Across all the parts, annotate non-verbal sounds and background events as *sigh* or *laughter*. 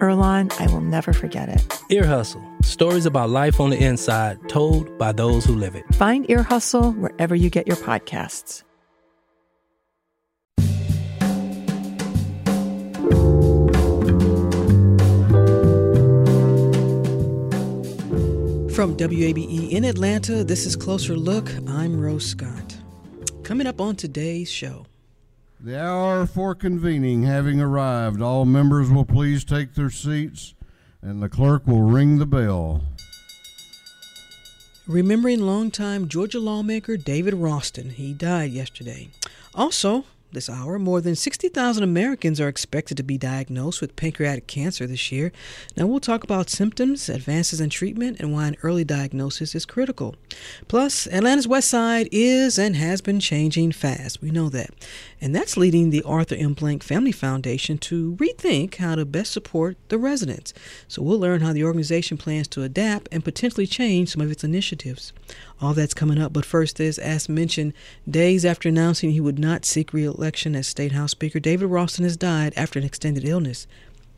Earlonne, I will never forget it. Ear Hustle stories about life on the inside told by those who live it. Find Ear Hustle wherever you get your podcasts. From WABE in Atlanta, this is Closer Look. I'm Rose Scott. Coming up on today's show. The hour for convening having arrived, all members will please take their seats and the clerk will ring the bell. Remembering longtime Georgia lawmaker David Ralston, he died yesterday. Also, this hour, more than 60,000 Americans are expected to be diagnosed with pancreatic cancer this year. Now, we'll talk about symptoms, advances in treatment, and why an early diagnosis is critical. Plus, Atlanta's West Side is and has been changing fast. We know that. And that's leading the Arthur M. Blank Family Foundation to rethink how to best support the residents. So we'll learn how the organization plans to adapt and potentially change some of its initiatives. All that's coming up, but first is, as mentioned, days after announcing he would not seek re-election as State House Speaker, David Ralston has died after an extended illness.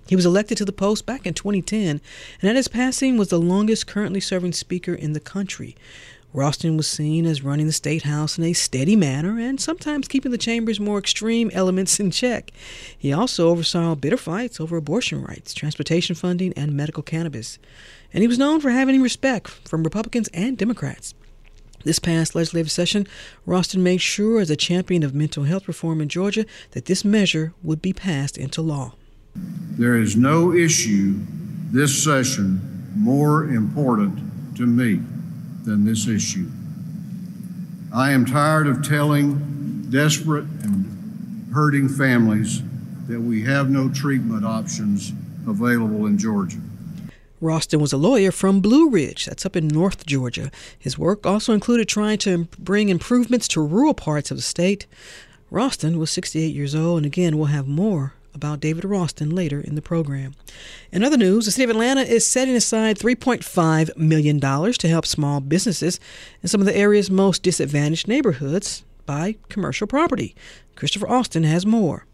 He was elected to the post back in 2010, and at his passing was the longest currently serving speaker in the country. Ralston was seen as running the State House in a steady manner and sometimes keeping the chamber's more extreme elements in check. He also oversaw bitter fights over abortion rights, transportation funding, and medical cannabis. And he was known for having respect from Republicans and Democrats. This past legislative session, Ralston made sure, as a champion of mental health reform in Georgia, that this measure would be passed into law. There is no issue this session more important to me than this issue. I am tired of telling desperate and hurting families that we have no treatment options available in Georgia. Ralston was a lawyer from Blue Ridge, that's up in North Georgia. His work also included trying to bring improvements to rural parts of the state. Ralston was 68 years old, and again, we'll have more about David Ralston later in the program. In other news, the City of Atlanta is setting aside $3.5 million to help small businesses in some of the area's most disadvantaged neighborhoods buy commercial property. Christopher Alston has more.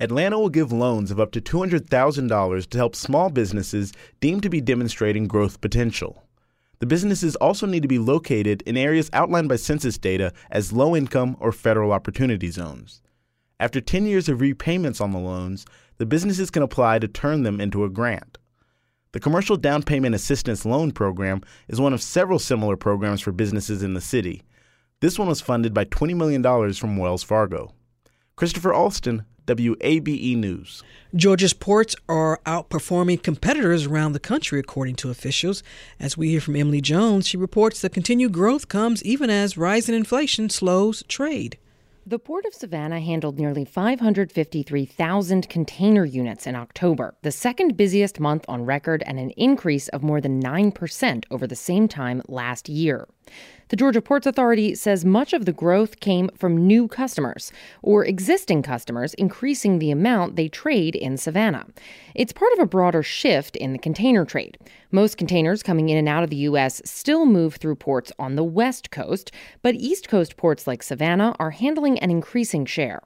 Atlanta will give loans of up to $200,000 to help small businesses deemed to be demonstrating growth potential. The businesses also need to be located in areas outlined by census data as low income or federal opportunity zones. After 10 years of repayments on the loans, the businesses can apply to turn them into a grant. The Commercial Down Payment Assistance Loan Program is one of several similar programs for businesses in the city. This one was funded by $20 million from Wells Fargo. Christopher Alston, WABE News. Georgia's ports are outperforming competitors around the country, according to officials. As we hear from Emily Jones, she reports the continued growth comes even as rising inflation slows trade. The Port of Savannah handled nearly 553,000 container units in October, the second busiest month on record, and an increase of more than 9% over the same time last year. The Georgia Ports Authority says much of the growth came from new customers or existing customers increasing the amount they trade in Savannah. It's part of a broader shift in the container trade. Most containers coming in and out of the U.S. still move through ports on the West Coast, but East Coast ports like Savannah are handling an increasing share.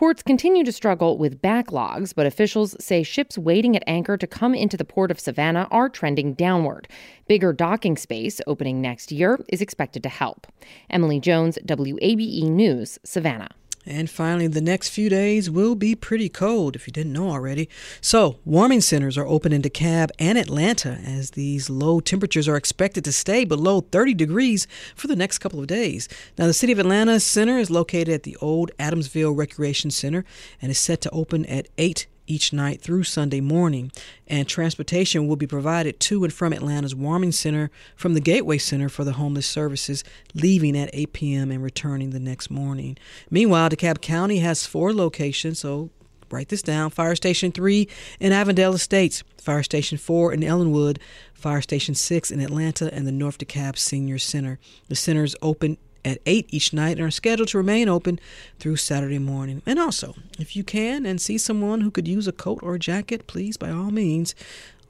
Ports continue to struggle with backlogs, but officials say ships waiting at anchor to come into the port of Savannah are trending downward. Bigger docking space opening next year is expected to help. Emily Jones, WABE News, Savannah. And finally, the next few days will be pretty cold, if you didn't know already. So, warming centers are open in DeKalb and Atlanta as these low temperatures are expected to stay below 30 degrees for the next couple of days. Now, the City of Atlanta Center is located at the old Adamsville Recreation Center and is set to open at 8 each night through Sunday morning, and transportation will be provided to and from Atlanta's Warming Center from the Gateway Center for the Homeless Services, leaving at 8 p.m. and returning the next morning. Meanwhile, DeKalb County has four locations, so write this down Fire Station 3 in Avondale Estates, Fire Station 4 in Ellenwood, Fire Station 6 in Atlanta, and the North DeKalb Senior Center. The centers open at 8 each night and are scheduled to remain open through Saturday morning. And also, if you can and see someone who could use a coat or a jacket, please, by all means,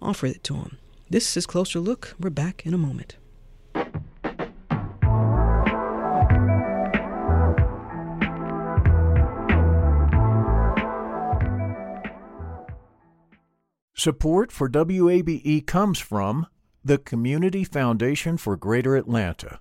offer it to them. This is Closer Look. We're back in a moment. Support for WABE comes from the Community Foundation for Greater Atlanta.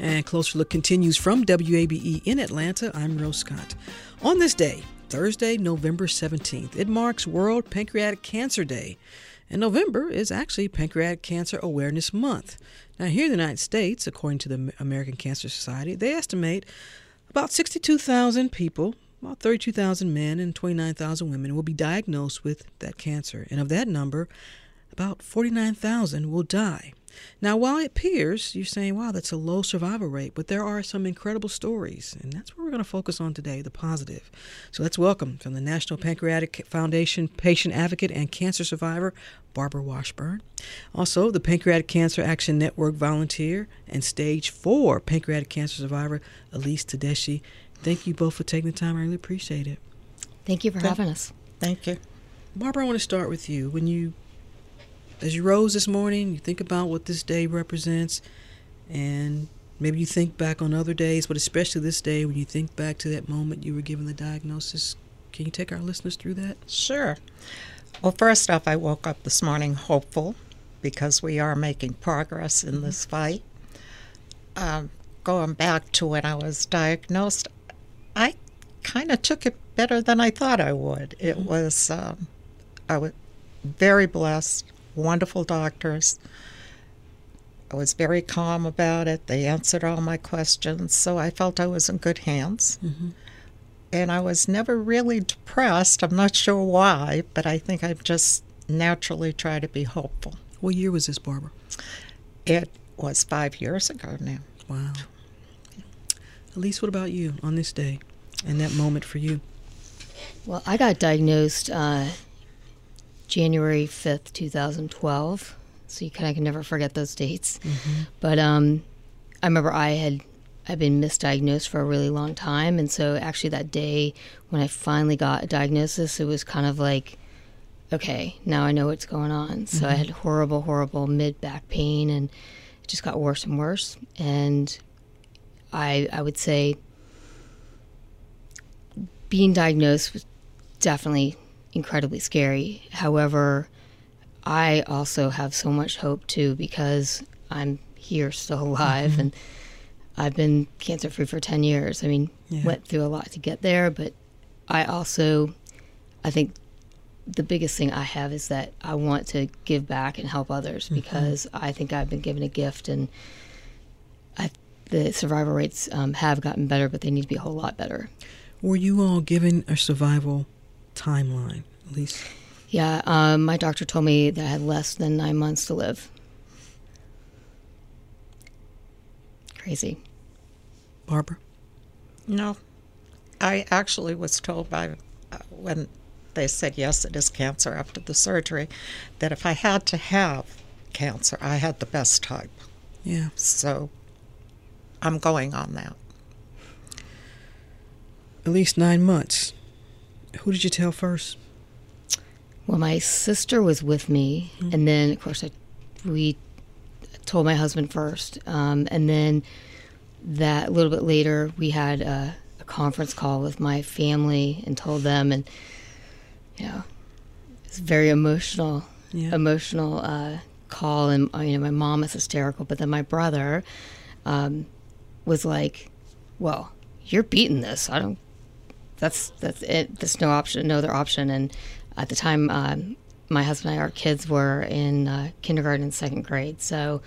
And Closer Look continues from WABE in Atlanta. I'm Rose Scott. On this day, Thursday, November 17th, it marks World Pancreatic Cancer Day. And November is actually Pancreatic Cancer Awareness Month. Now, here in the United States, according to the American Cancer Society, they estimate about 62,000 people, about 32,000 men and 29,000 women, will be diagnosed with that cancer. And of that number, about 49,000 will die. Now, while it appears you're saying, wow, that's a low survival rate, but there are some incredible stories, and that's what we're going to focus on today the positive. So let's welcome from the National Pancreatic Foundation patient advocate and cancer survivor, Barbara Washburn. Also, the Pancreatic Cancer Action Network volunteer and stage four pancreatic cancer survivor, Elise Tedeschi. Thank you both for taking the time. I really appreciate it. Thank you for having us. Thank you. Barbara, I want to start with you. When you as you rose this morning, you think about what this day represents, and maybe you think back on other days, but especially this day when you think back to that moment you were given the diagnosis. Can you take our listeners through that? Sure. Well, first off, I woke up this morning hopeful because we are making progress in this mm-hmm. fight. Um, going back to when I was diagnosed, I kind of took it better than I thought I would. It mm-hmm. was, um, I was very blessed wonderful doctors. I was very calm about it. They answered all my questions, so I felt I was in good hands. Mm-hmm. And I was never really depressed. I'm not sure why, but I think I just naturally try to be hopeful. What year was this, Barbara? It was five years ago now. Wow. Elise, what about you on this day and that moment for you? Well, I got diagnosed uh, January 5th, 2012. So you kind of can never forget those dates. Mm-hmm. But um, I remember I had I'd been misdiagnosed for a really long time, and so actually that day when I finally got a diagnosis, it was kind of like, okay, now I know what's going on. So mm-hmm. I had horrible, horrible mid back pain, and it just got worse and worse. And I I would say being diagnosed was definitely incredibly scary. However, I also have so much hope too because I'm here still *laughs* alive mm-hmm. and I've been cancer free for 10 years. I mean, yeah. went through a lot to get there, but I also, I think the biggest thing I have is that I want to give back and help others mm-hmm. because I think I've been given a gift and I, the survival rates um, have gotten better, but they need to be a whole lot better. Were you all given a survival timeline, at least? Yeah, um, my doctor told me that I had less than nine months to live. Crazy. Barbara? No. I actually was told by uh, when they said, yes, it is cancer after the surgery, that if I had to have cancer, I had the best type. Yeah. So I'm going on that. At least nine months. Who did you tell first? Well, my sister was with me, mm-hmm. and then of course I, we told my husband first, um, and then that a little bit later, we had a, a conference call with my family and told them, and you know, it's very emotional, Yeah. emotional uh, call. And uh, you know, my mom is hysterical, but then my brother um, was like, "Well, you're beating this. I don't. That's that's it. There's no option, no other option." And at the time, um, my husband and I, our kids were in uh, kindergarten and second grade, so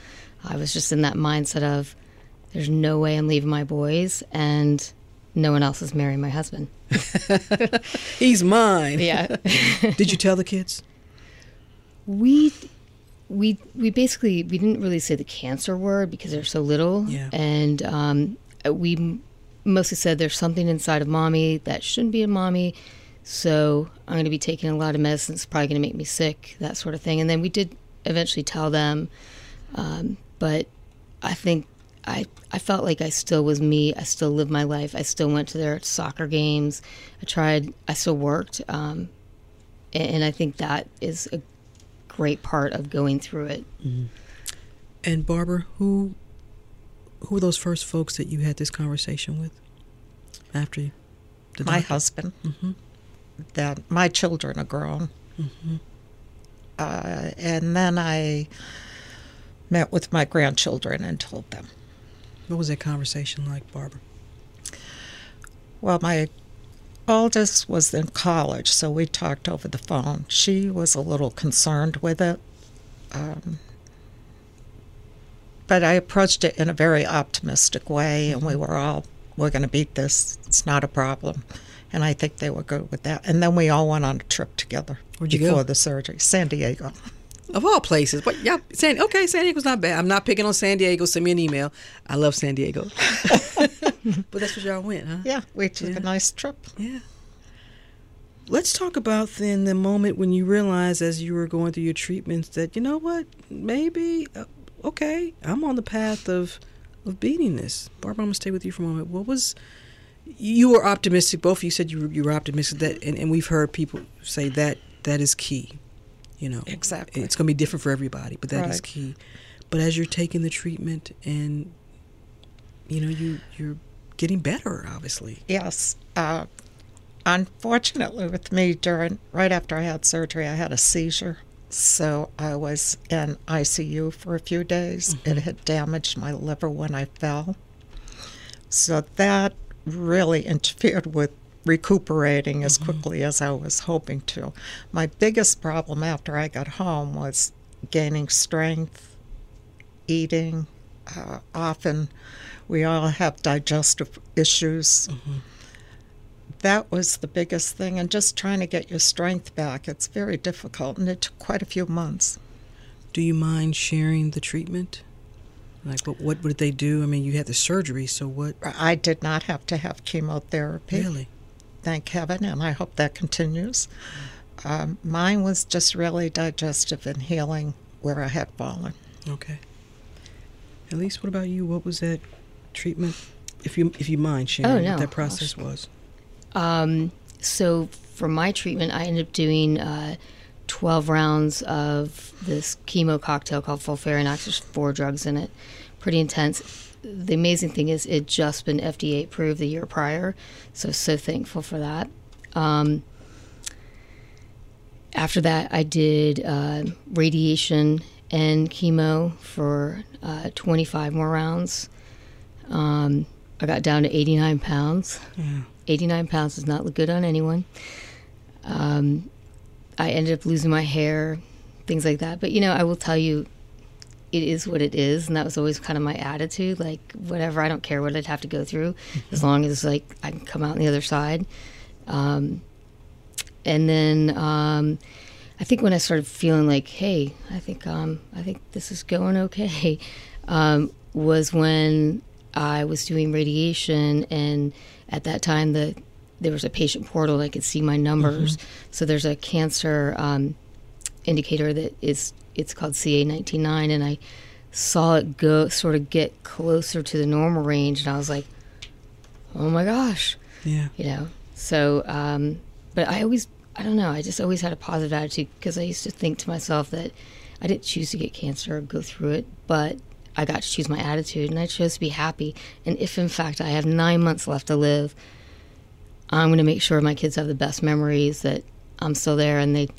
I was just in that mindset of, "There's no way I'm leaving my boys, and no one else is marrying my husband." *laughs* He's mine. Yeah. *laughs* Did you tell the kids? we we we basically we didn't really say the cancer word because they're so little Yeah. and um, we mostly said there's something inside of mommy that shouldn't be in mommy so i'm going to be taking a lot of medicine it's probably going to make me sick that sort of thing and then we did eventually tell them um, but i think I, I felt like I still was me. I still lived my life. I still went to their soccer games. I tried. I still worked, um, and, and I think that is a great part of going through it. And Barbara, who who were those first folks that you had this conversation with after you? the my doctor? husband. Mm-hmm. That my children are grown. Uh, and then I met with my grandchildren and told them. What was that conversation like, Barbara? Well, my oldest was in college, so we talked over the phone. She was a little concerned with it. Um, but I approached it in a very optimistic way, and we were all, we're going to beat this. It's not a problem. And I think they were good with that. And then we all went on a trip together Where'd you before go? the surgery. San Diego. Of all places, but yeah, San okay, San Diego's not bad. I'm not picking on San Diego. Send me an email. I love San Diego. *laughs* but that's where y'all went, huh? Yeah, we took Yeah. a nice trip. Yeah. Let's talk about then the moment when you realized as you were going through your treatments that you know what, maybe uh, okay, I'm on the path of of beating this. Barbara, I'm gonna stay with you for a moment. What was you were optimistic. Both of you said you were, you were optimistic that, and, and we've heard people say that that is key. You know, Exactly. It's gonna be different for everybody, but that is Right. key. But as you're taking the treatment and you know you you're getting better, obviously. Yes. Uh, unfortunately, with me, during right after I had surgery, I had a seizure. So I was in ICU for a few days. Mm-hmm. It had damaged my liver when I fell. So that really interfered with recuperating as mm-hmm. quickly as I was hoping to. My biggest problem after I got home was gaining strength, eating. Uh, often we all have digestive issues. Mm-hmm. That was the biggest thing, and just trying to get your strength back. It's very difficult, and it took quite a few months. Do you mind sharing the treatment? Like, what, what would they do? I mean, you had the surgery, so what? I did not have to have chemotherapy. Really? Thank heaven, and I hope that continues. Um, mine was just really digestive and healing where I had fallen. Okay. At least, what about you? What was that treatment? If you if you mind sharing Oh, what that process was. Um, so for my treatment, I ended up doing uh, 12 rounds of this chemo cocktail called FOLFIRINOX. There's four drugs in it, pretty intense. The amazing thing is it just been FDA approved the year prior, so so thankful for that. Um, after that, I did uh, radiation and chemo for uh, 25 more rounds. Um, I got down to 89 pounds. 89 pounds does not look good on anyone. Um, I ended up losing my hair, things like that. But you know, I will tell you, it is what it is, and that was always kind of my attitude. Like whatever, I don't care what I'd have to go through, as long as like I can come out on the other side. Um, and then um, I think when I started feeling like, hey, I think um, I think this is going okay, *laughs* um, was when I was doing radiation, and at that time the there was a patient portal. I could see my numbers. So there's a cancer um, indicator that is it's called CA199, and I saw it go sort of get closer to the normal range, and I was like, oh my gosh, Yeah. you know. So, um, but I always, I don't know, I just always had a positive attitude because I used to think to myself that I didn't choose to get cancer or go through it, but I got to choose my attitude and I chose to be happy. And if in fact I have nine months left to live, I'm going to make sure my kids have the best memories that I'm still there and they,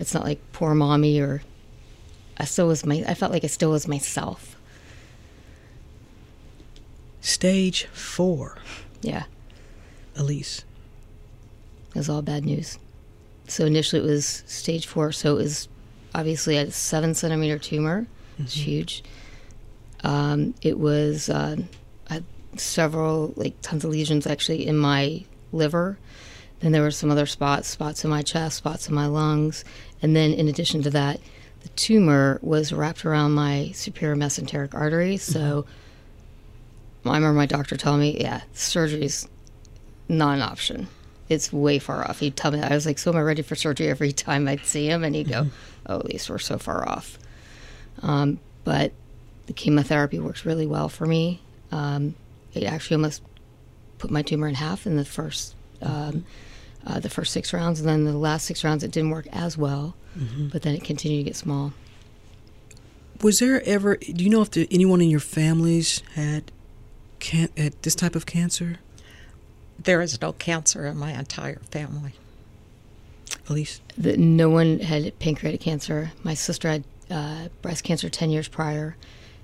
it's not like poor mommy or I still was my, I felt like I still was myself. Stage four. Yeah. Elise. It was all bad news. So initially it was stage four. So it was obviously a seven centimeter tumor. It's mm-hmm. huge. Um, it was uh, I had several, like tons of lesions actually in my liver. Then there were some other spots, spots in my chest, spots in my lungs. And then in addition to that, the tumor was wrapped around my superior mesenteric artery. So I remember my doctor telling me, yeah, surgery's not an option. It's way far off. He'd tell me, I was like, so am I ready for surgery every time I'd see him? And he'd go, oh, at least we're so far off. Um, but the chemotherapy works really well for me. Um, it actually almost put my tumor in half in the first um, uh, the first six rounds, and then the last six rounds it didn't work as well, but then it continued to get small. Was there ever? Do you know if there, anyone in your families had can had this type of cancer? There is no cancer in my entire family. Elise. that no one had pancreatic cancer. My sister had uh, breast cancer 10 years prior.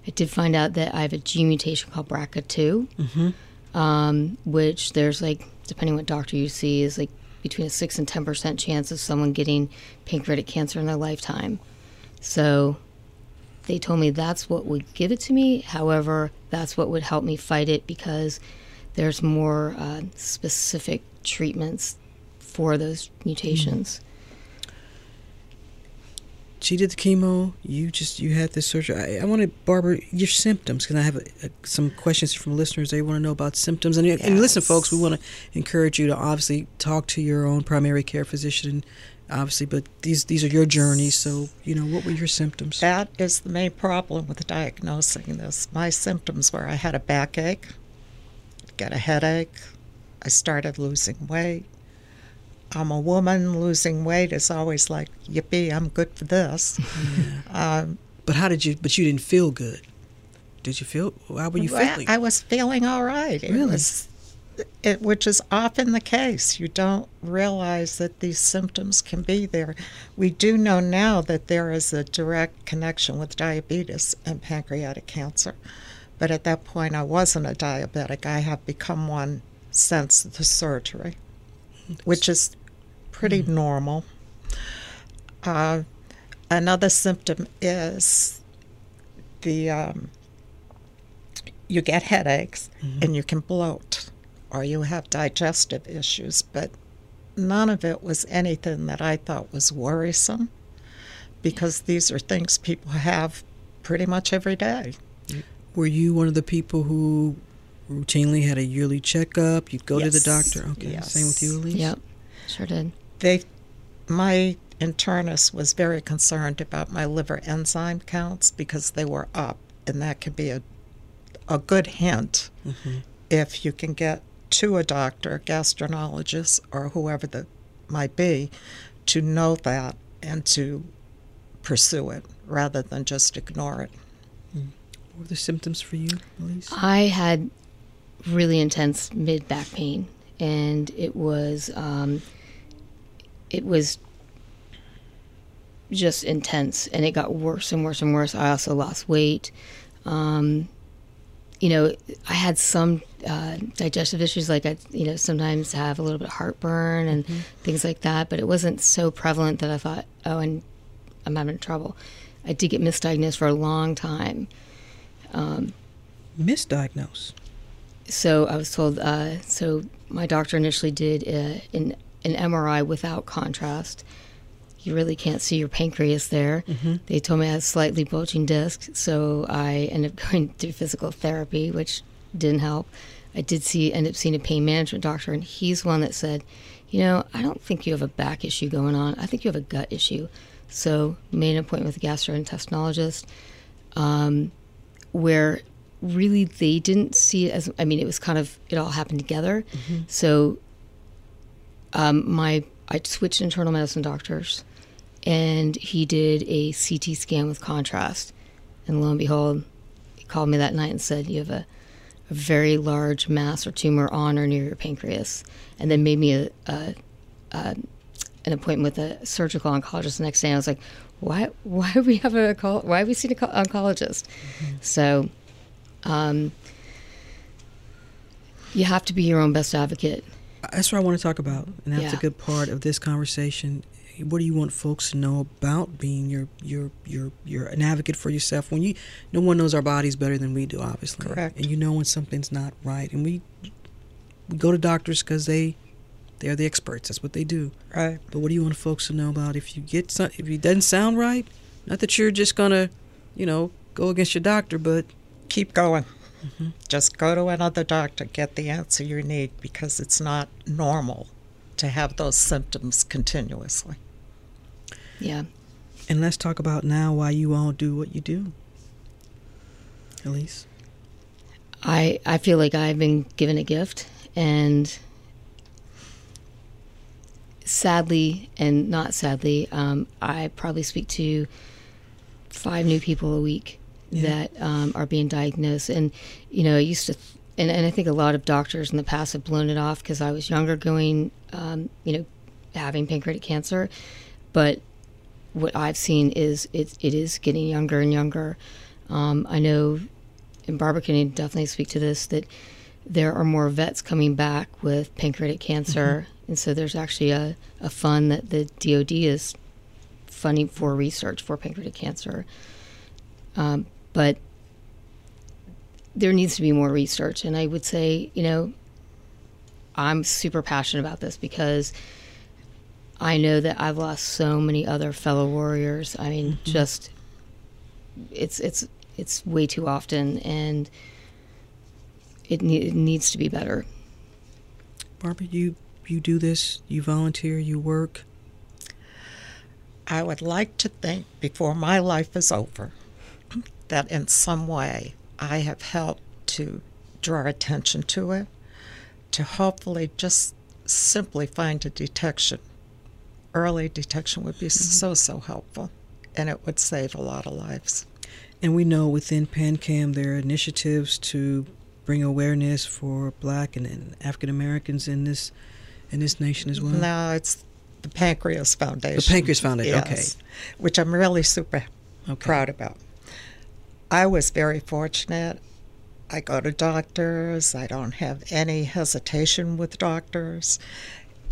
I did find out that I have a gene mutation called BRCA2, um, which there's like, depending on what doctor you see, is like between a 6 and 10% chance of someone getting pancreatic cancer in their lifetime. So they told me that's what would give it to me. However, that's what would help me fight it because there's more uh, specific treatments for those mutations. She did the chemo. You just you had this surgery. I, I wanted Barbara your symptoms because I have a, a, some questions from listeners. They want to know about symptoms. And, and listen, folks, we want to encourage you to obviously talk to your own primary care physician, obviously. But these these are your journeys. So you know, what were your symptoms? That is the main problem with diagnosing this. My symptoms were I had a backache, got a headache, I started losing weight. I'm a woman, losing weight is always like, yippee, I'm good for this. *laughs* Um, But how did you? But you didn't feel good. Did you feel? How were you well, feeling? I was feeling all right. It Really? was, it, which is often the case. You don't realize that these symptoms can be there. We do know now that there is a direct connection with diabetes and pancreatic cancer. But at that point, I wasn't a diabetic. I have become one since the surgery, which is pretty normal. Uh, another symptom is the um, you get headaches and you can bloat or you have digestive issues, but none of it was anything that I thought was worrisome because these are things people have pretty much every day. Were you one of the people who routinely had a yearly checkup? You'd go to the doctor. Okay, same with you, Elise. Yep, sure did. They, my internist was very concerned about my liver enzyme counts because they were up, and that can be a, a good hint if you can get to a doctor, gastroenterologist, or whoever that might be, to know that and to pursue it rather than just ignore it. What were the symptoms for you, Elise? I had really intense mid back pain, and it was um, it was just intense, and it got worse and worse and worse. I also lost weight. Um, you know, I had some uh, digestive issues, like I, you know, sometimes have a little bit of heartburn and things like that, but it wasn't so prevalent that I thought, oh, and I'm having trouble. I did get misdiagnosed for a long time. Misdiagnosed. So I was told. Uh, so my doctor initially did uh, an an MRI without contrast. You really can't see your pancreas there. Mm-hmm. They told me I had slightly bulging disc, so I ended up *laughs* going to physical therapy, which didn't help. I did see end up seeing a pain management doctor, and he's one that said, "You know, I don't think you have a back issue going on. I think you have a gut issue." So made an appointment with a gastrointestinologist um, where really they didn't see it as I mean it was kind of it all happened together. Mm-hmm. So um, my I switched internal medicine doctors and he did a CT scan with contrast and lo and behold he called me that night and said, You have a, a very large mass or tumor on or near your pancreas. And then made me a, a, a an appointment with a surgical oncologist the next day. I was like, why, why do we have a call? Why have we seen an oncologist? Mm-hmm. So, um, you have to be your own best advocate. That's what I want to talk about, and that's yeah. a good part of this conversation. What do you want folks to know about being your your your your an advocate for yourself? When you, no one knows our bodies better than we do, obviously. Correct. And you know when something's not right, and we we go to doctors because they they're the experts. That's what they do. Right. But what do you want folks to know about if you get some, if it doesn't sound right? Not that you're just gonna, you know, go against your doctor, but keep going. Mm-hmm. Just go to another doctor, get the answer you need because it's not normal to have those symptoms continuously. Yeah. And let's talk about now why you all do what you do. Elise. I I feel like I've been given a gift and sadly and not sadly, um, I probably speak to five new people a week yeah. that um, are being diagnosed. And, you know, I used to, and, and I think a lot of doctors in the past have blown it off because I was younger going, um, you know, having pancreatic cancer. But what I've seen is it, it is getting younger and younger. Um, I know, and Barbara can definitely speak to this, that there are more vets coming back with pancreatic cancer. Mm-hmm. And so there's actually a, a fund that the DoD is funding for research for pancreatic cancer. Um, but there needs to be more research. And I would say, you know, I'm super passionate about this because I know that I've lost so many other fellow warriors. I mean, mm-hmm. just it's it's it's way too often, and it, ne- it needs to be better. Barbara, you you do this, you volunteer, you work. I would like to think before my life is over that in some way I have helped to draw attention to it, to hopefully just simply find a detection. Early detection would be mm-hmm. so, so helpful, and it would save a lot of lives. And we know within PanCAN there are initiatives to bring awareness for Black and, and African Americans in this in this nation as well. No, it's the Pancreas Foundation. The Pancreas Foundation, yes, okay. Which I'm really super okay. proud about. I was very fortunate. I go to doctors. I don't have any hesitation with doctors.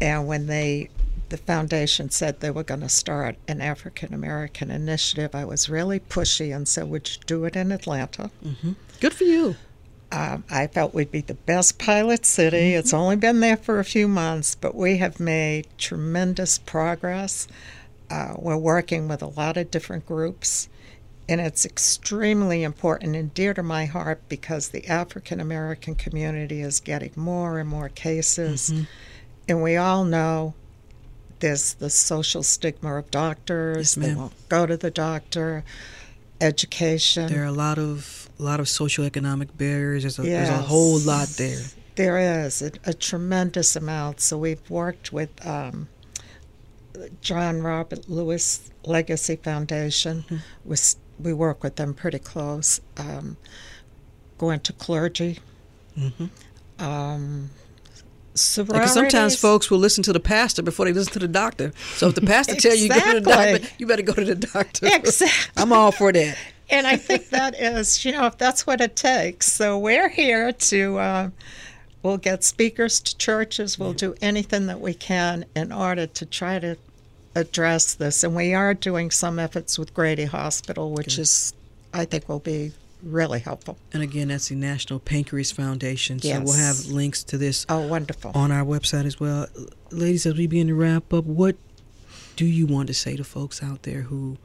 And when they, the foundation said they were going to start an African American initiative, I was really pushy and said, "Would you do it in Atlanta?" Mm-hmm. Good for you. Um, I felt we'd be the best pilot city. Mm-hmm. It's only been there for a few months, but we have made tremendous progress. Uh, we're working with a lot of different groups and it's extremely important and dear to my heart because the African American community is getting more and more cases. Mm-hmm. And we all know there's the social stigma of doctors. Yes, they won't go to the doctor. Education. There are a lot of a lot of socioeconomic barriers. There's a, yes. there's a whole lot there. There is a, a tremendous amount. So we've worked with um, John Robert Lewis Legacy Foundation mm-hmm. with we work with them pretty close. Um, going to clergy. Mm-hmm. Um, because sometimes folks will listen to the pastor before they listen to the doctor. So if the pastor exactly. tell you go to the doctor, you better go to the doctor. Exactly. I'm all for that. *laughs* and I think that is, you know, if that's what it takes. So we're here to. Uh, we'll get speakers to churches. We'll do anything that we can in order to try to address this, and we are doing some efforts with Grady Hospital, which is, I think, will be really helpful. And again, that's the National Pancreas Foundation. So yes. we'll have links to this. Oh, wonderful! On our website as well, ladies. As we begin to wrap up, what do you want to say to folks out there who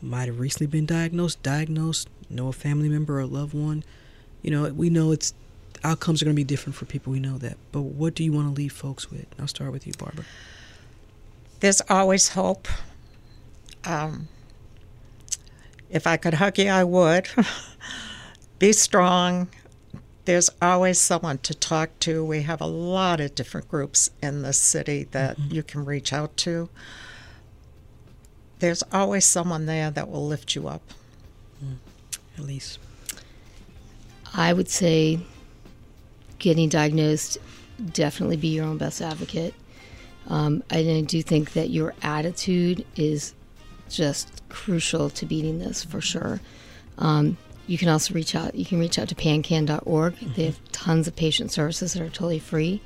might have recently been diagnosed, diagnosed, know a family member or a loved one? You know, we know it's outcomes are going to be different for people. We know that, but what do you want to leave folks with? I'll start with you, Barbara there's always hope. Um, if I could hug you, I would. *laughs* Be strong. There's always someone to talk to. We have a lot of different groups in the city that mm-hmm. you can reach out to. There's always someone there that will lift you up. Mm. Elise. I would say getting diagnosed, definitely be your own best advocate. Um, and I do think that your attitude is just crucial to beating this for sure. Um, you can also reach out. You can reach out to pancan.org. Mm-hmm. They have tons of patient services that are totally free.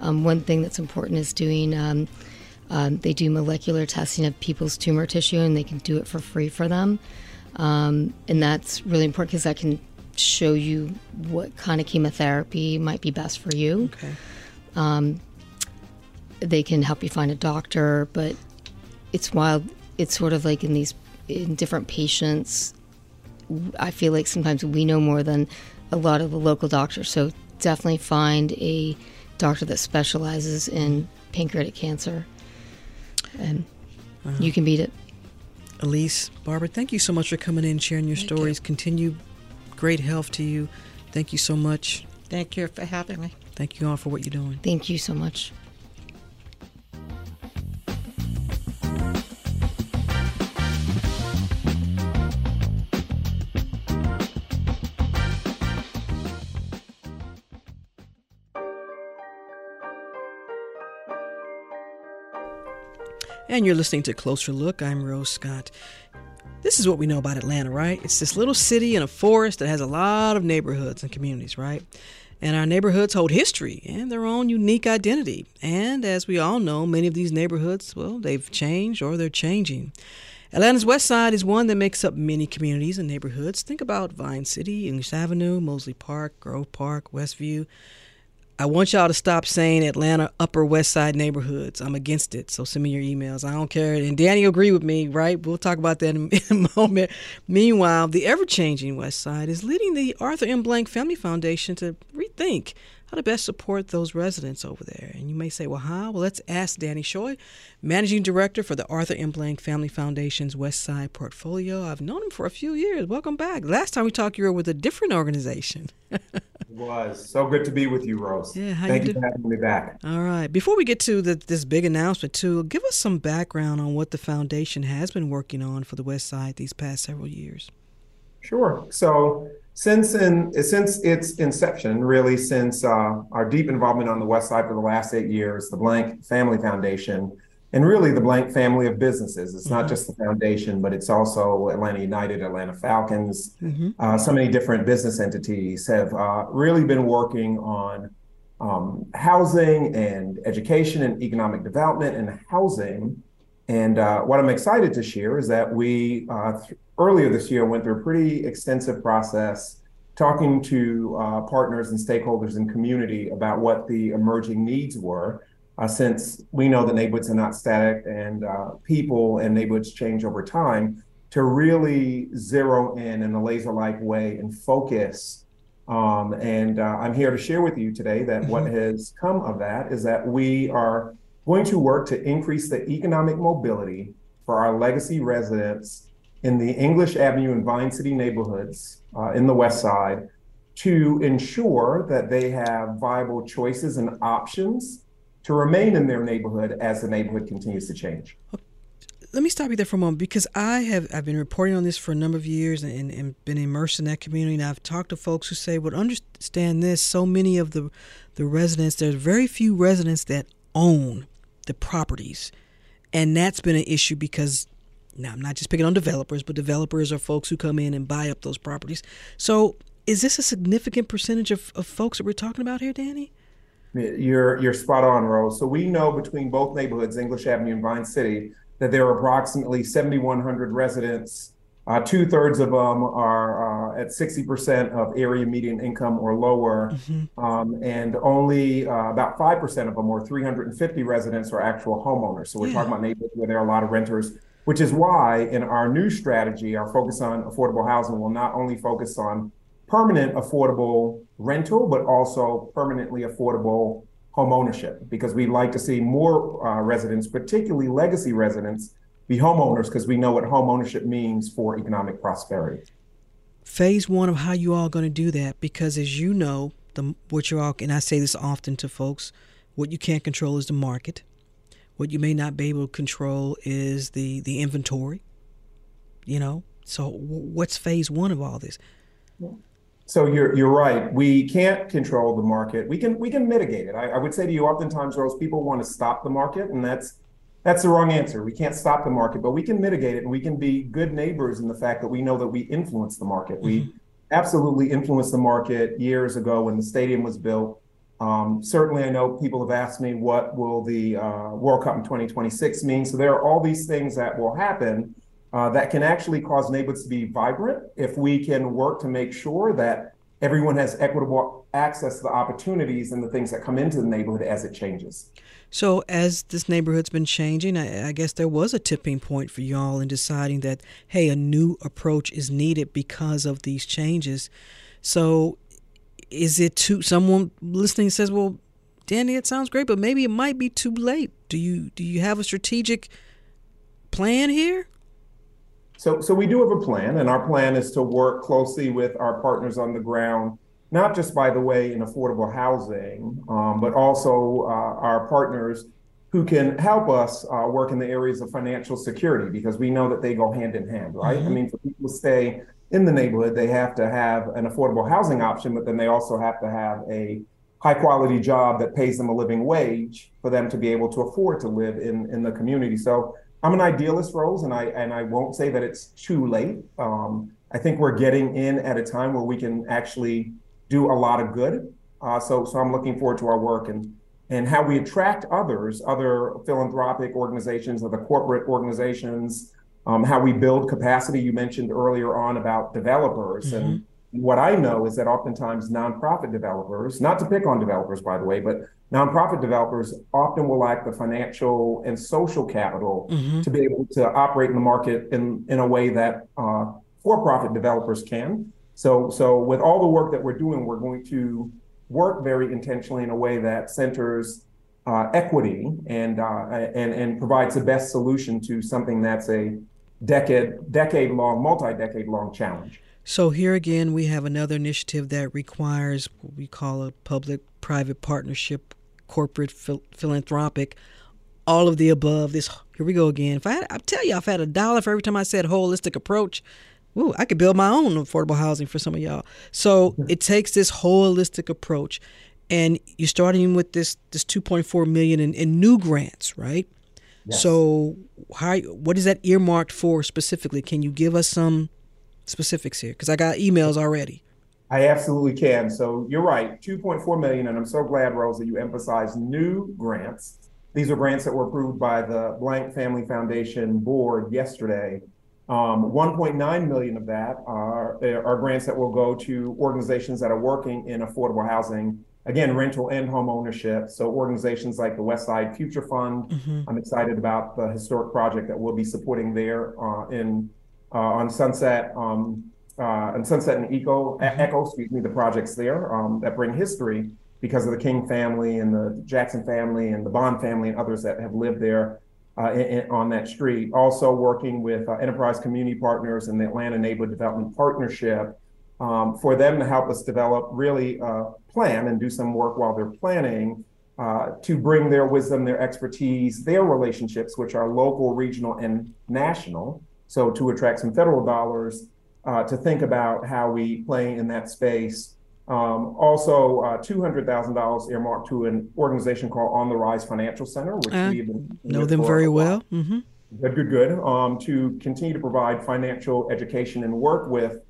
Um, one thing that's important is doing. Um, um, they do molecular testing of people's tumor tissue, and they can do it for free for them. Um, and that's really important because that can show you what kind of chemotherapy might be best for you. Okay. Um, they can help you find a doctor, but it's wild. It's sort of like in these in different patients. I feel like sometimes we know more than a lot of the local doctors. So definitely find a doctor that specializes in pancreatic cancer, and uh-huh. you can beat it. Elise, Barbara, thank you so much for coming in, sharing your thank stories. You. Continue great health to you. Thank you so much. Thank you for having me. Thank you all for what you're doing. Thank you so much. And you're listening to Closer Look. I'm Rose Scott. This is what we know about Atlanta, right? It's this little city in a forest that has a lot of neighborhoods and communities, right? And our neighborhoods hold history and their own unique identity. And as we all know, many of these neighborhoods, well, they've changed or they're changing. Atlanta's West Side is one that makes up many communities and neighborhoods. Think about Vine City, English Avenue, Mozley Park, Grove Park, Westview, I want y'all to stop saying Atlanta Upper West Side neighborhoods. I'm against it. So send me your emails. I don't care. And Danny agree with me, right? We'll talk about that in, a *laughs* moment. Meanwhile, the ever changing West Side is leading the Arthur M. Blank Family Foundation to rethink how to best support those residents over there. And you may say, well, how? Well, let's ask Danny Choi, Managing Director for the Arthur M. Blank Family Foundation's West Side portfolio. I've known him for a few years. Welcome back. Last time we talked, you were with a different organization. *laughs* was. So good to be with you, Rose. Yeah, Thank you, you for having me back. All right. Before we get to the, this big announcement, too, give us some background on what the foundation has been working on for the West Side these past several years. Sure. So, since in since its inception, really since uh, our deep involvement on the West Side for the last eight years, the Blank Family Foundation, and really the Blank family of businesses. It's mm-hmm. not just the foundation, but it's also Atlanta United, Atlanta Falcons. Mm-hmm. Uh, so many different business entities have uh, really been working on um, housing and education and economic development and housing. And uh, what I'm excited to share is that we uh, th- earlier this year went through a pretty extensive process talking to uh, partners and stakeholders and community about what the emerging needs were uh, since we know that neighborhoods are not static and uh, people and neighborhoods change over time to really zero in in a laser like way and focus um, and uh, i'm here to share with you today that mm-hmm. what has come of that is that we are going to work to increase the economic mobility for our legacy residents in the English Avenue and Vine City neighborhoods uh, in the West Side to ensure that they have viable choices and options to remain in their neighborhood as the neighborhood continues to change. Let me stop you there for a moment because I have I've been reporting on this for a number of years and, and been immersed in that community. And I've talked to folks who say, "Well, understand this. So many of the the residents, there's very few residents that own the properties, and that's been an issue because now, I'm not just picking on developers, but developers are folks who come in and buy up those properties. So, is this a significant percentage of, of folks that we're talking about here, Danny? You're you're spot on, Rose. So we know between both neighborhoods, English Avenue and Vine City, that there are approximately 7,100 residents. Uh, Two thirds of them are uh, at 60% of area median income or lower, mm-hmm. um, and only uh, about 5% of them, or 350 residents, are actual homeowners. So we're yeah. talking about neighborhoods where there are a lot of renters which is why in our new strategy, our focus on affordable housing will not only focus on permanent affordable rental, but also permanently affordable home ownership, because we'd like to see more uh, residents, particularly legacy residents, be homeowners, because we know what home ownership means for economic prosperity. Phase one of how you all going to do that, because as you know, the what you're all, and I say this often to folks, what you can't control is the market. What you may not be able to control is the the inventory. You know, so what's phase one of all this? So you're you're right. We can't control the market. We can we can mitigate it. I, I would say to you, oftentimes, Rose, people want to stop the market, and that's that's the wrong answer. We can't stop the market, but we can mitigate it, and we can be good neighbors in the fact that we know that we influence the market. Mm-hmm. We absolutely influenced the market years ago when the stadium was built. Um, certainly, I know people have asked me what will the uh, World Cup in 2026 mean. So there are all these things that will happen uh, that can actually cause neighborhoods to be vibrant if we can work to make sure that everyone has equitable access to the opportunities and the things that come into the neighborhood as it changes. So, as this neighborhood's been changing, I, I, guess there was a tipping point for y'all in deciding that, hey, a new approach is needed because of these changes. So, is it too? Someone listening says, "Well, Danny, it sounds great, but maybe it might be too late." Do you do you have a strategic plan here? So, so we do have a plan, and our plan is to work closely with our partners on the ground not just by the way in affordable housing, um, but also uh, our partners who can help us uh, work in the areas of financial security because we know that they go hand in hand, right? Mm-hmm. I mean, for people to stay in the neighborhood, they have to have an affordable housing option, but then they also have to have a high quality job that pays them a living wage for them to be able to afford to live in, in the community. So I'm an idealist, Rose, and I and I won't say that it's too late. Um, I think we're getting in at a time where we can actually do a lot of good. Uh, so, so I'm looking forward to our work and and how we attract others, other philanthropic organizations, other corporate organizations, um, how we build capacity. You mentioned earlier on about developers. Mm-hmm. And what I know is that oftentimes nonprofit developers, not to pick on developers, by the way, but nonprofit developers often will lack the financial and social capital mm-hmm. to be able to operate in the market in, in a way that uh, for profit developers can. So, so with all the work that we're doing, we're going to work very intentionally in a way that centers uh, equity and, uh, and and provides the best solution to something that's a decade decade long, multi decade long challenge. So here again, we have another initiative that requires what we call a public-private partnership, corporate phil- philanthropic, all of the above. This here we go again. If I, had, I tell you, I've had a dollar for every time I said holistic approach. Ooh, I could build my own affordable housing for some of y'all. So mm-hmm. it takes this holistic approach, and you're starting with this this 2.4 million in, in new grants, right? Yes. So how what is that earmarked for specifically? Can you give us some specifics here? Because I got emails already. I absolutely can. So you're right, 2.4 million, and I'm so glad, Rose, that you emphasize new grants. These are grants that were approved by the Blank Family Foundation board yesterday um, 1.9 million of that are, are grants that will go to organizations that are working in affordable housing, again, rental and home ownership. So organizations like the Westside Future Fund. Mm-hmm. I'm excited about the historic project that we'll be supporting there uh, in uh, on Sunset um, uh, and Sunset and Eco mm-hmm. Echo, excuse me, the projects there um, that bring history because of the King family and the Jackson family and the Bond family and others that have lived there uh, in, in, on that street. Also working with uh, Enterprise Community Partners and the Atlanta Neighborhood Development Partnership um, for them to help us develop really uh, plan and do some work while they're planning uh, to bring their wisdom, their expertise, their relationships, which are local, regional, and national. So to attract some federal dollars uh, to think about how we play in that space um, also, uh, $200,000 earmarked to an organization called On the Rise Financial Center, which uh, we know them very well. Mm-hmm. Good, good, good. Um, to continue to provide financial education and work with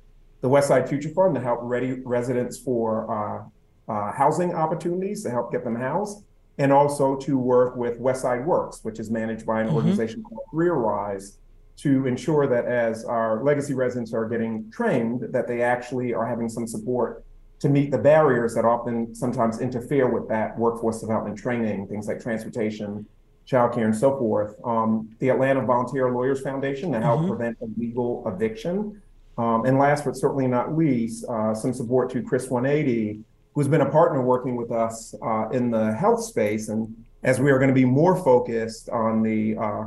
the Westside Future Fund to help ready residents for uh, uh, housing opportunities to help get them housed, and also to work with Westside Works, which is managed by an mm-hmm. organization called CareerRise, to ensure that as our legacy residents are getting trained, that they actually are having some support to meet the barriers that often sometimes interfere with that workforce development training, things like transportation, childcare, and so forth. Um, the Atlanta Volunteer Lawyers Foundation to help mm-hmm. prevent illegal eviction. Um, and last but certainly not least, uh, some support to Chris 180, who's been a partner working with us uh, in the health space. And as we are going to be more focused on the uh,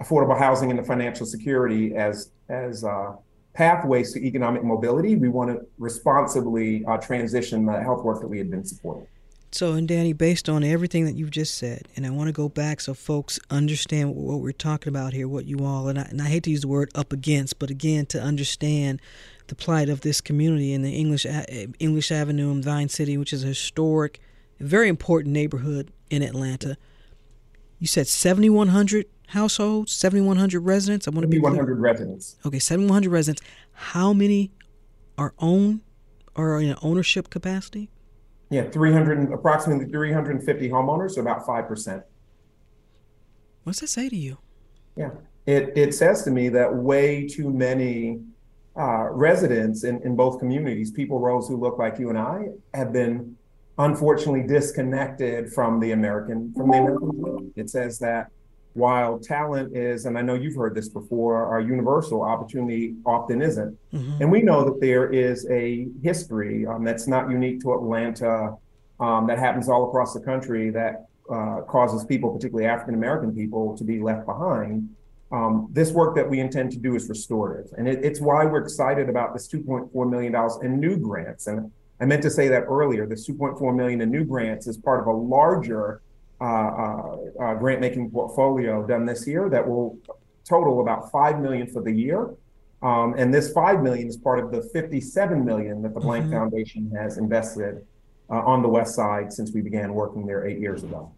affordable housing and the financial security as as uh, pathways to economic mobility, we want to responsibly uh, transition the health work that we had been supporting. So, and Danny, based on everything that you've just said, and I want to go back so folks understand what we're talking about here, what you all, and I, and I hate to use the word up against, but again, to understand the plight of this community in the English English Avenue in Vine City, which is a historic, very important neighborhood in Atlanta. You said 7,100 households, 7,100 residents. I want to be 7,100 residents. Okay, 7,100 residents. How many are owned or in ownership capacity? Yeah, 300, approximately 350 homeowners, so about 5%. What's that say to you? Yeah, it, it says to me that way too many uh, residents in, in both communities, people, Rose, who look like you and I, have been unfortunately disconnected from the American from the American. It says that while talent is, and I know you've heard this before, our universal opportunity often isn't. Mm-hmm. And we know that there is a history um, that's not unique to Atlanta, um, that happens all across the country that uh, causes people, particularly African American people, to be left behind. Um, this work that we intend to do is restorative. And it, it's why we're excited about this $2.4 million in new grants. And I meant to say that earlier, this 2.4 million in new grants is part of a larger grant making portfolio done this year that will total about 5 million for the year. Um, and this 5 million is part of the 57 million that the Blank mm-hmm. Foundation has invested uh, on the West Side since we began working there eight years ago.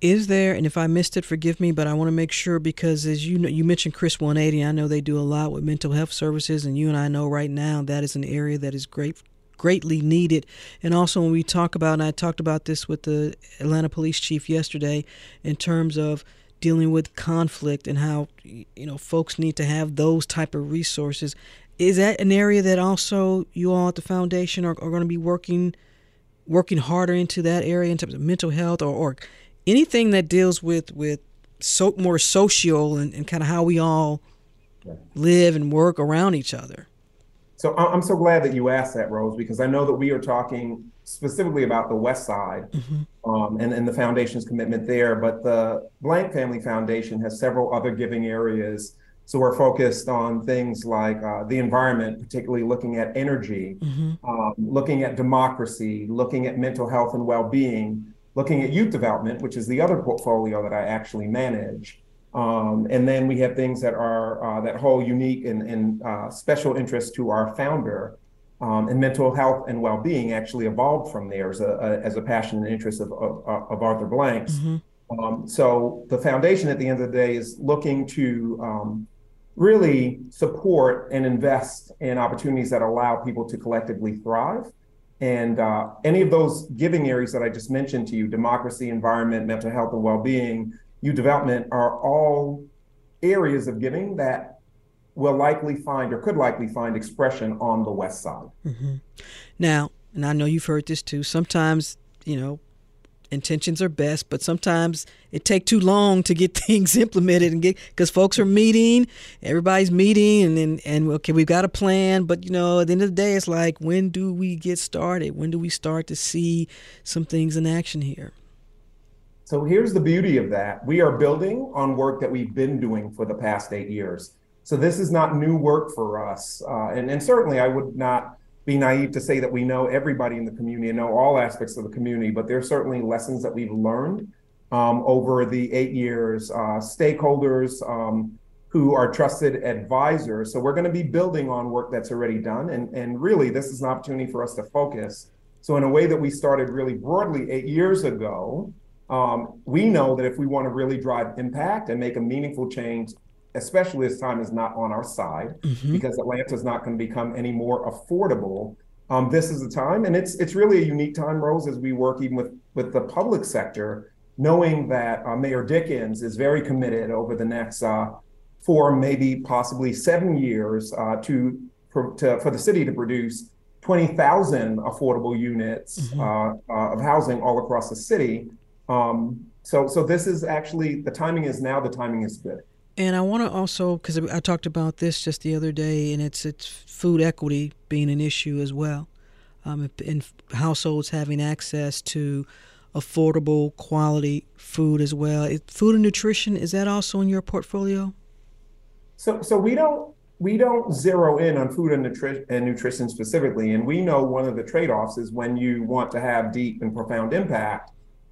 Is there, and if I missed it, forgive me, but I want to make sure because as you know, you mentioned Chris 180. I know they do a lot with mental health services, and you and I know right now that is an area that is great greatly needed. And also, when we talk about, and I talked about this with the Atlanta police chief yesterday, in terms of dealing with conflict and how you know folks need to have those type of resources. Is that an area that also you all at the foundation are, are going to be working working harder into that area in terms of mental health or, or anything that deals with with so more social and, and kind of how we all live and work around each other? So I'm so glad that you asked that, Rose, because I know that we are talking specifically about the West Side mm-hmm. um, and, and the foundation's commitment there. But the Blank Family Foundation has several other giving areas. So we're focused on things like uh, the environment, particularly looking at energy, mm-hmm. um, looking at democracy, looking at mental health and well being, looking at youth development, which is the other portfolio that I actually manage. Um, and then we have things that are uh, that hold unique and, and uh, special interest to our founder. Um, and mental health and well-being actually evolved from there as a, as a passion and interest of, of, of Arthur Blanks. Mm-hmm. Um, so the foundation at the end of the day is looking to um, really support and invest in opportunities that allow people to collectively thrive. And uh, any of those giving areas that I just mentioned to you, democracy, environment, mental health, and well-being, youth development are all areas of giving that will likely find or could likely find expression on the west side. Mm-hmm. Now, and I know you've heard this too, sometimes, you know, intentions are best, but sometimes it take too long to get *laughs* things implemented and get because folks are meeting, everybody's meeting, and then and okay, we've got a plan, but you know, at the end of the day, it's like when do we get started? When do we start to see some things in action here? So here's the beauty of that. We are building on work that we've been doing for the past eight years. So this is not new work for us. Uh, and, and certainly I would not be naive to say that we know everybody in the community and know all aspects of the community, but there are certainly lessons that we've learned um, over the eight years, uh, stakeholders um, who are trusted advisors. So we're going to be building on work that's already done. And, and really, this is an opportunity for us to focus. So in a way that we started really broadly eight years ago, um, we know that if we want to really drive impact and make a meaningful change, especially as time is not on our side, mm-hmm. because Atlanta is not going to become any more affordable. Um, this is the time, and it's it's really a unique time, Rose, as we work even with with the public sector, knowing that uh, Mayor Dickens is very committed over the next uh, four, maybe possibly seven years uh, to, for, to for the city to produce 20,000 affordable units mm-hmm. Uh, uh, of housing all across the city. Um, so, so this is actually the timing is now. The timing is good. And I want to also, because I talked about this just the other day, and it's it's food equity being an issue as well, um, in households having access to affordable, quality food as well. Food and nutrition is that also in your portfolio? So, so we don't we don't zero in on food and, nutri- and nutrition specifically. And we know one of the trade offs is when you want to have deep and profound impact,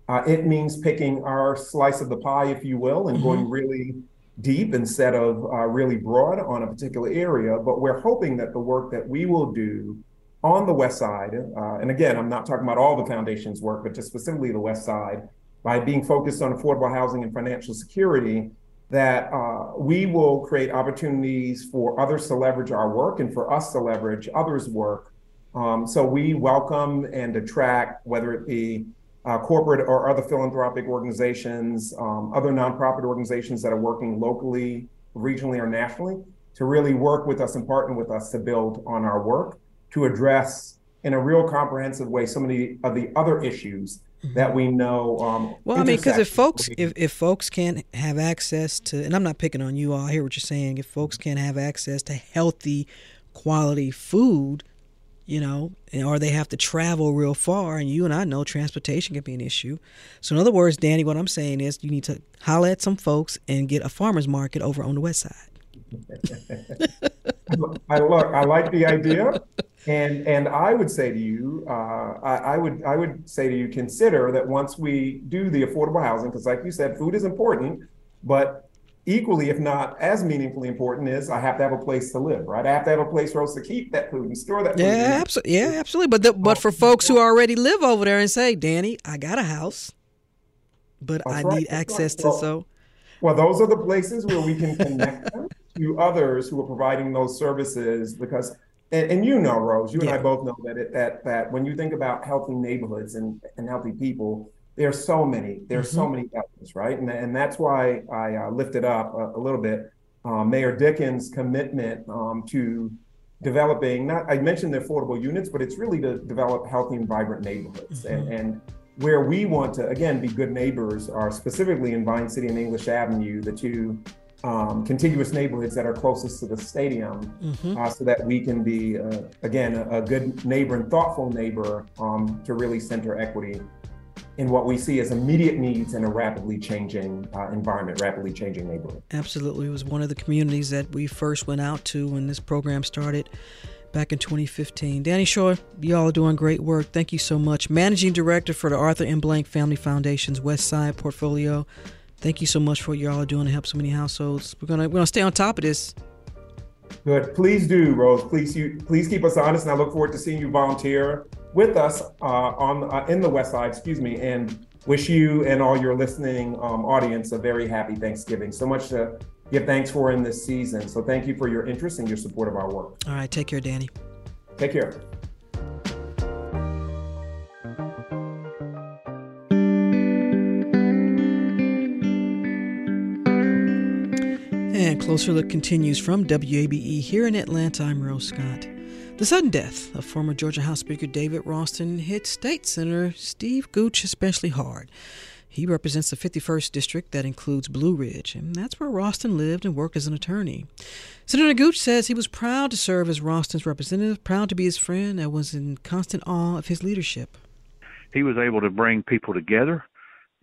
uh, it means picking our slice of the pie, if you will, and mm-hmm. going really deep instead of uh, really broad on a particular area. But we're hoping that the work that we will do on the West Side, uh, and again, I'm not talking about all the foundation's work, but just specifically the West Side, by being focused on affordable housing and financial security, that uh, we will create opportunities for others to leverage our work and for us to leverage others' work. Um, so we welcome and attract, whether it be uh, corporate or other philanthropic organizations, um, other nonprofit organizations that are working locally, regionally, or nationally to really work with us and partner with us to build on our work to address in a real comprehensive way so many of the other issues mm-hmm. that we know. Um, well, I mean, because if folks if, if folks can't have access to, and I'm not picking on you all, I hear what you're saying. If folks can't have access to healthy, quality food, you know, or they have to travel real far. And you and I know transportation can be an issue. So, in other words, Danny, what I'm saying is you need to holler at some folks and get a farmer's market over on the west side. *laughs* I look, I like the idea. And and I would say to you, uh, I, I, would I would say to you, consider that once we do the affordable housing, because like you said, food is important, but equally, if not as meaningfully important, is I have to have a place to live, right? I have to have a place for us to keep that food and store that. Yeah, absolutely. Yeah, absolutely. But the, but for folks who already live over there and say, Danny, I got a house, but That's I right. need That's access right. to well, so. Well, those are the places where we can connect them to others who are providing those services because. And, and you know, Rose, you yeah. and I both know that it, that that when you think about healthy neighborhoods and, and healthy people, there's so many there's mm-hmm. so many elements right and, and that's why i uh, lifted up a, a little bit uh, mayor dickens commitment um, to developing not i mentioned the affordable units but it's really to develop healthy and vibrant neighborhoods mm-hmm. and, and where we want to again be good neighbors are specifically in vine city and english avenue the two um, contiguous neighborhoods that are closest to the stadium mm-hmm. uh, so that we can be uh, again a, a, good neighbor and thoughtful neighbor um, to really center equity in what we see as immediate needs in a rapidly changing uh, environment, rapidly changing neighborhood. Absolutely. It was one of the communities that we first went out to when this program started back in 2015. Danny Shore, y'all are doing great work. Thank you so much. Managing Director for the Arthur M. Blank Family Foundation's West Side portfolio. Thank you so much for what y'all are doing to help so many households. We're gonna we're gonna stay on top of this. Good. Please do, Rose. Please you please keep us honest, and I look forward to seeing you volunteer with us uh, on uh, in the West Side. Excuse me, and wish you and all your listening um, audience a very happy Thanksgiving. So much to give thanks for in this season. So thank you for your interest and your support of our work. All right. Take care, Danny. Take care. And Closer Look continues from WABE here in Atlanta. I'm Rose Scott. The sudden death of former Georgia House Speaker David Ralston hit State Senator Steve Gooch especially hard. He represents the 51st District that includes Blue Ridge, and that's where Ralston lived and worked as an attorney. Senator Gooch says he was proud to serve as Ralston's representative, proud to be his friend, and was in constant awe of his leadership. He was able to bring people together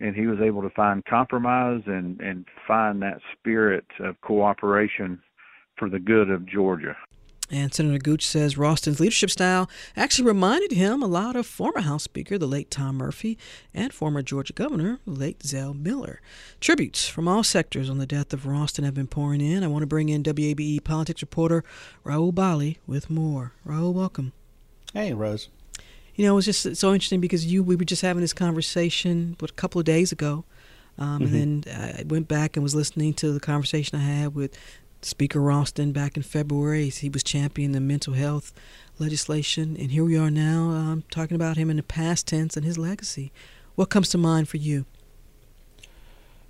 and he was able to find compromise and and find that spirit of cooperation for the good of Georgia. And Senator Gooch says Ralston's leadership style actually reminded him a lot of former House Speaker, the late Tom Murphy, and former Georgia Governor, the late Zell Miller. Tributes from all sectors on the death of Ralston have been pouring in. I want to bring in WABE politics reporter Rahul Bali with more. Rahul, welcome. Hey, Rose you know, it was just so interesting because you we were just having this conversation what, a couple of days ago, um, mm-hmm. and then I went back and was listening to the conversation I had with Speaker Ralston back in February. He was championing the mental health legislation, and here we are now um, talking about him in the past tense and his legacy. What comes to mind for you?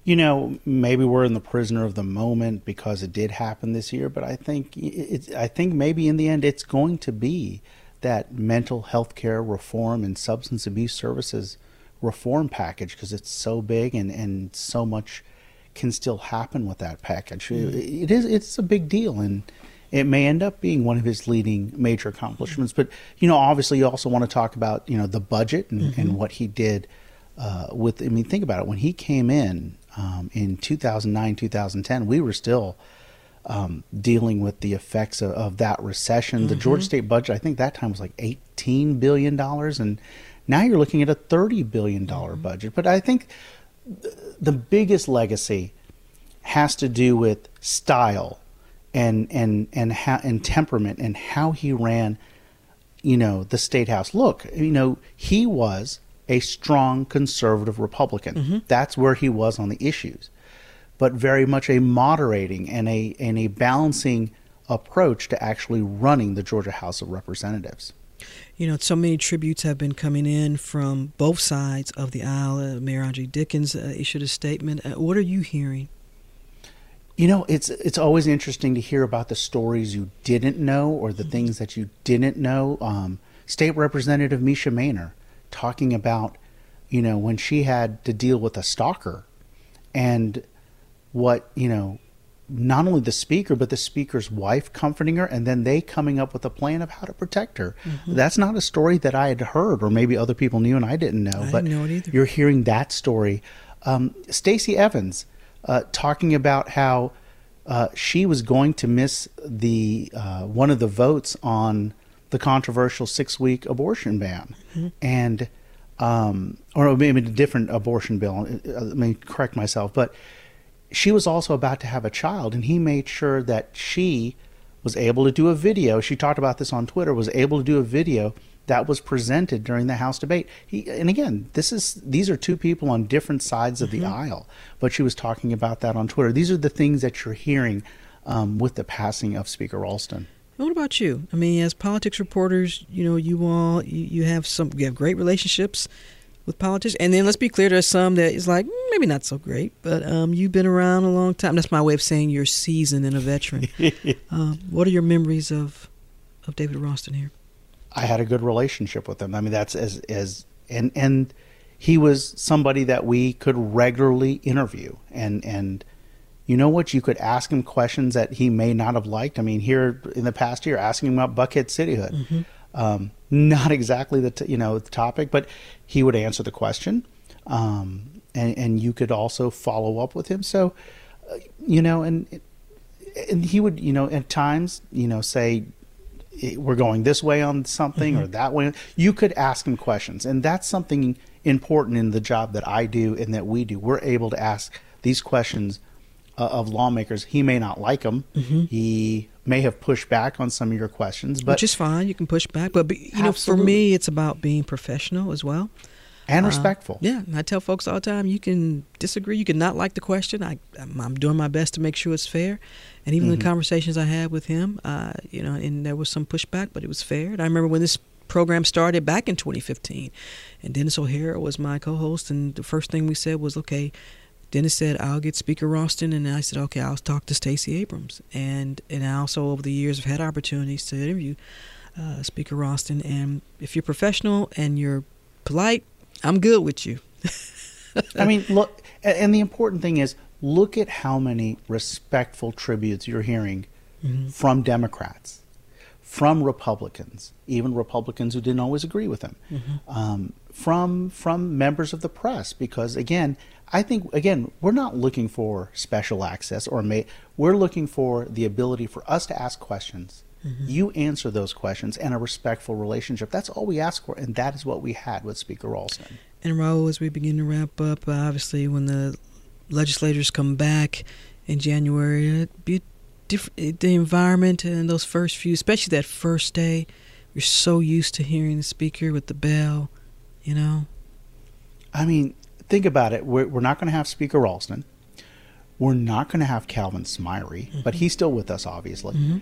You know, maybe we're in the prisoner of the moment because it did happen this year, but I think it, I think maybe in the end it's going to be that mental health care reform and substance abuse services reform package because it's so big and, and so much can still happen with that package. Mm-hmm. It is it's a big deal and it may end up being one of his leading major accomplishments. But you know, obviously, you also want to talk about you know the budget and, mm-hmm. and what he did uh, with. I mean, think about it. When he came in um, in 2009, 2010, we were still um, dealing with the effects of, of that recession. Mm-hmm. The Georgia State budget, I think that time was like eighteen billion dollars, and now you're looking at a thirty billion dollar mm-hmm. budget. But I think th- the biggest legacy has to do with style and and and how and temperament and how he ran you know the state house look you know he was a strong conservative republican mm-hmm. that's where he was on the issues but very much a moderating and a and a balancing approach to actually running the Georgia House of Representatives. You know, so many tributes have been coming in from both sides of the aisle. Uh, Mayor Andre Dickens uh, issued a statement. Uh, what are you hearing? You know, it's it's always interesting to hear about the stories you didn't know or the mm-hmm. things that you didn't know. Um, State Representative Mesha Mainor talking about, you know, when she had to deal with a stalker, and what you know not only the speaker but the speaker's wife comforting her and then they coming up with a plan of how to protect her. Mm-hmm. that's not a story that i had heard or maybe other people knew and i didn't know I but didn't know you're hearing that story. Um, stacey evans uh, talking about how uh, she was going to miss the uh, one of the votes on the controversial six week abortion ban. Mm-hmm. and um, or maybe a different abortion bill. Let me correct myself but she was also about to have a child, and he made sure that she was able to do a video. She talked about this on Twitter. Was able to do a video that was presented during the House debate. He, and again, this is these are two people on different sides of mm-hmm. the aisle, but she was talking about that on Twitter. These are the things that you're hearing um, with the passing of Speaker Ralston. What about you? I mean, as politics reporters, you know, you all you, you have some you have great relationships with politics. And then let's be clear, there's some that is like mm, maybe not so great, but um, you've been around a long time. That's my way of saying you're seasoned and a veteran. *laughs* um, what are your memories of of David Ralston here? I had a good relationship with him. I mean, that's as as and and he was somebody that we could regularly interview and and you know what you could ask him questions that he may not have liked i mean here in the past year asking him about buckhead cityhood mm-hmm. um, not exactly the t- you know the topic, but he would answer the question, um, and and you could also follow up with him. So, uh, you know, and and he would you know at times you know say we're going this way on something mm-hmm. or that way. You could ask him questions, and that's something important in the job that I do and that we do. We're able to ask these questions uh, of lawmakers. He may not like them. Mm-hmm. He may have pushed back on some of your questions, but which is fine. You can push back, but, but you absolutely. know, for me, it's about being professional as well and uh, respectful. Yeah, I tell folks all the time, you can disagree, you can not like the question. I, I'm doing my best to make sure it's fair, and even mm-hmm. the conversations I had with him, uh, you know, and there was some pushback, but it was fair. And I remember when this program started back in 2015, and Dennis O'Hara was my co-host, and the first thing we said was, okay Dennis said, I'll get Speaker Ralston. And I said, okay, I'll talk to Stacey Abrams. And, and I also, over the years, have had opportunities to interview uh, Speaker Ralston. And if you're professional and you're polite, I'm good with you. *laughs* I mean, look, and the important thing is look at how many respectful tributes you're hearing mm-hmm. from Democrats, from Republicans, even Republicans who didn't always agree with him, mm-hmm. um, from from members of the press, because again, I think again, we're not looking for special access or may we're looking for the ability for us to ask questions. Mm-hmm. You answer those questions and a respectful relationship. That's all we ask for, and that is what we had with Speaker Ralston. And Rahul, as we begin to wrap up, obviously when the legislators come back in January, be different, the environment and those first few, especially that first day, you're so used to hearing the speaker with the bell, you know. I mean, think about it. We're, we're not going to have Speaker Ralston. We're not going to have Calvin Smyre, mm-hmm. but he's still with us, obviously. Mm-hmm.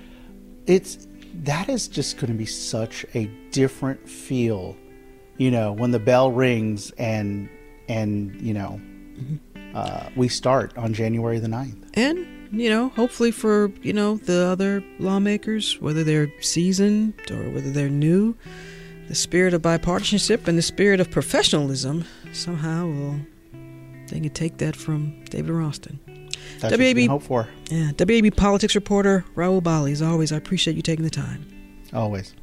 It's that is just going to be such a different feel, you know, when the bell rings and and you know mm-hmm. uh, we start on January the 9th. And you know, hopefully for you know the other lawmakers, whether they're seasoned or whether they're new, the spirit of bipartisanship and the spirit of professionalism somehow will they can take that from David Ralston. That's WAB, hope for. Yeah, WABE politics reporter Rahul Bali. As always, I appreciate you taking the time. Always.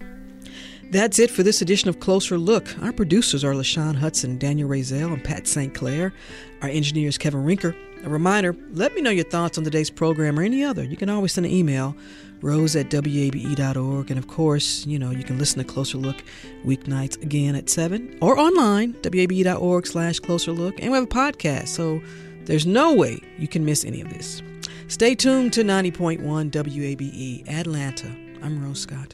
That's it for this edition of Closer Look. Our producers are LaShawn Hudson, Daniel Razel, and Pat St. Clair. Our engineer is Kevin Rinker. A reminder let me know your thoughts on today's program or any other. You can always send an email, rose at wabe.org. And of course, you know, you can listen to Closer Look weeknights again at 7 or online, wabe.org slash closer look. And we have a podcast, so there's no way you can miss any of this. Stay tuned to 90.1 WABE Atlanta. I'm Rose Scott.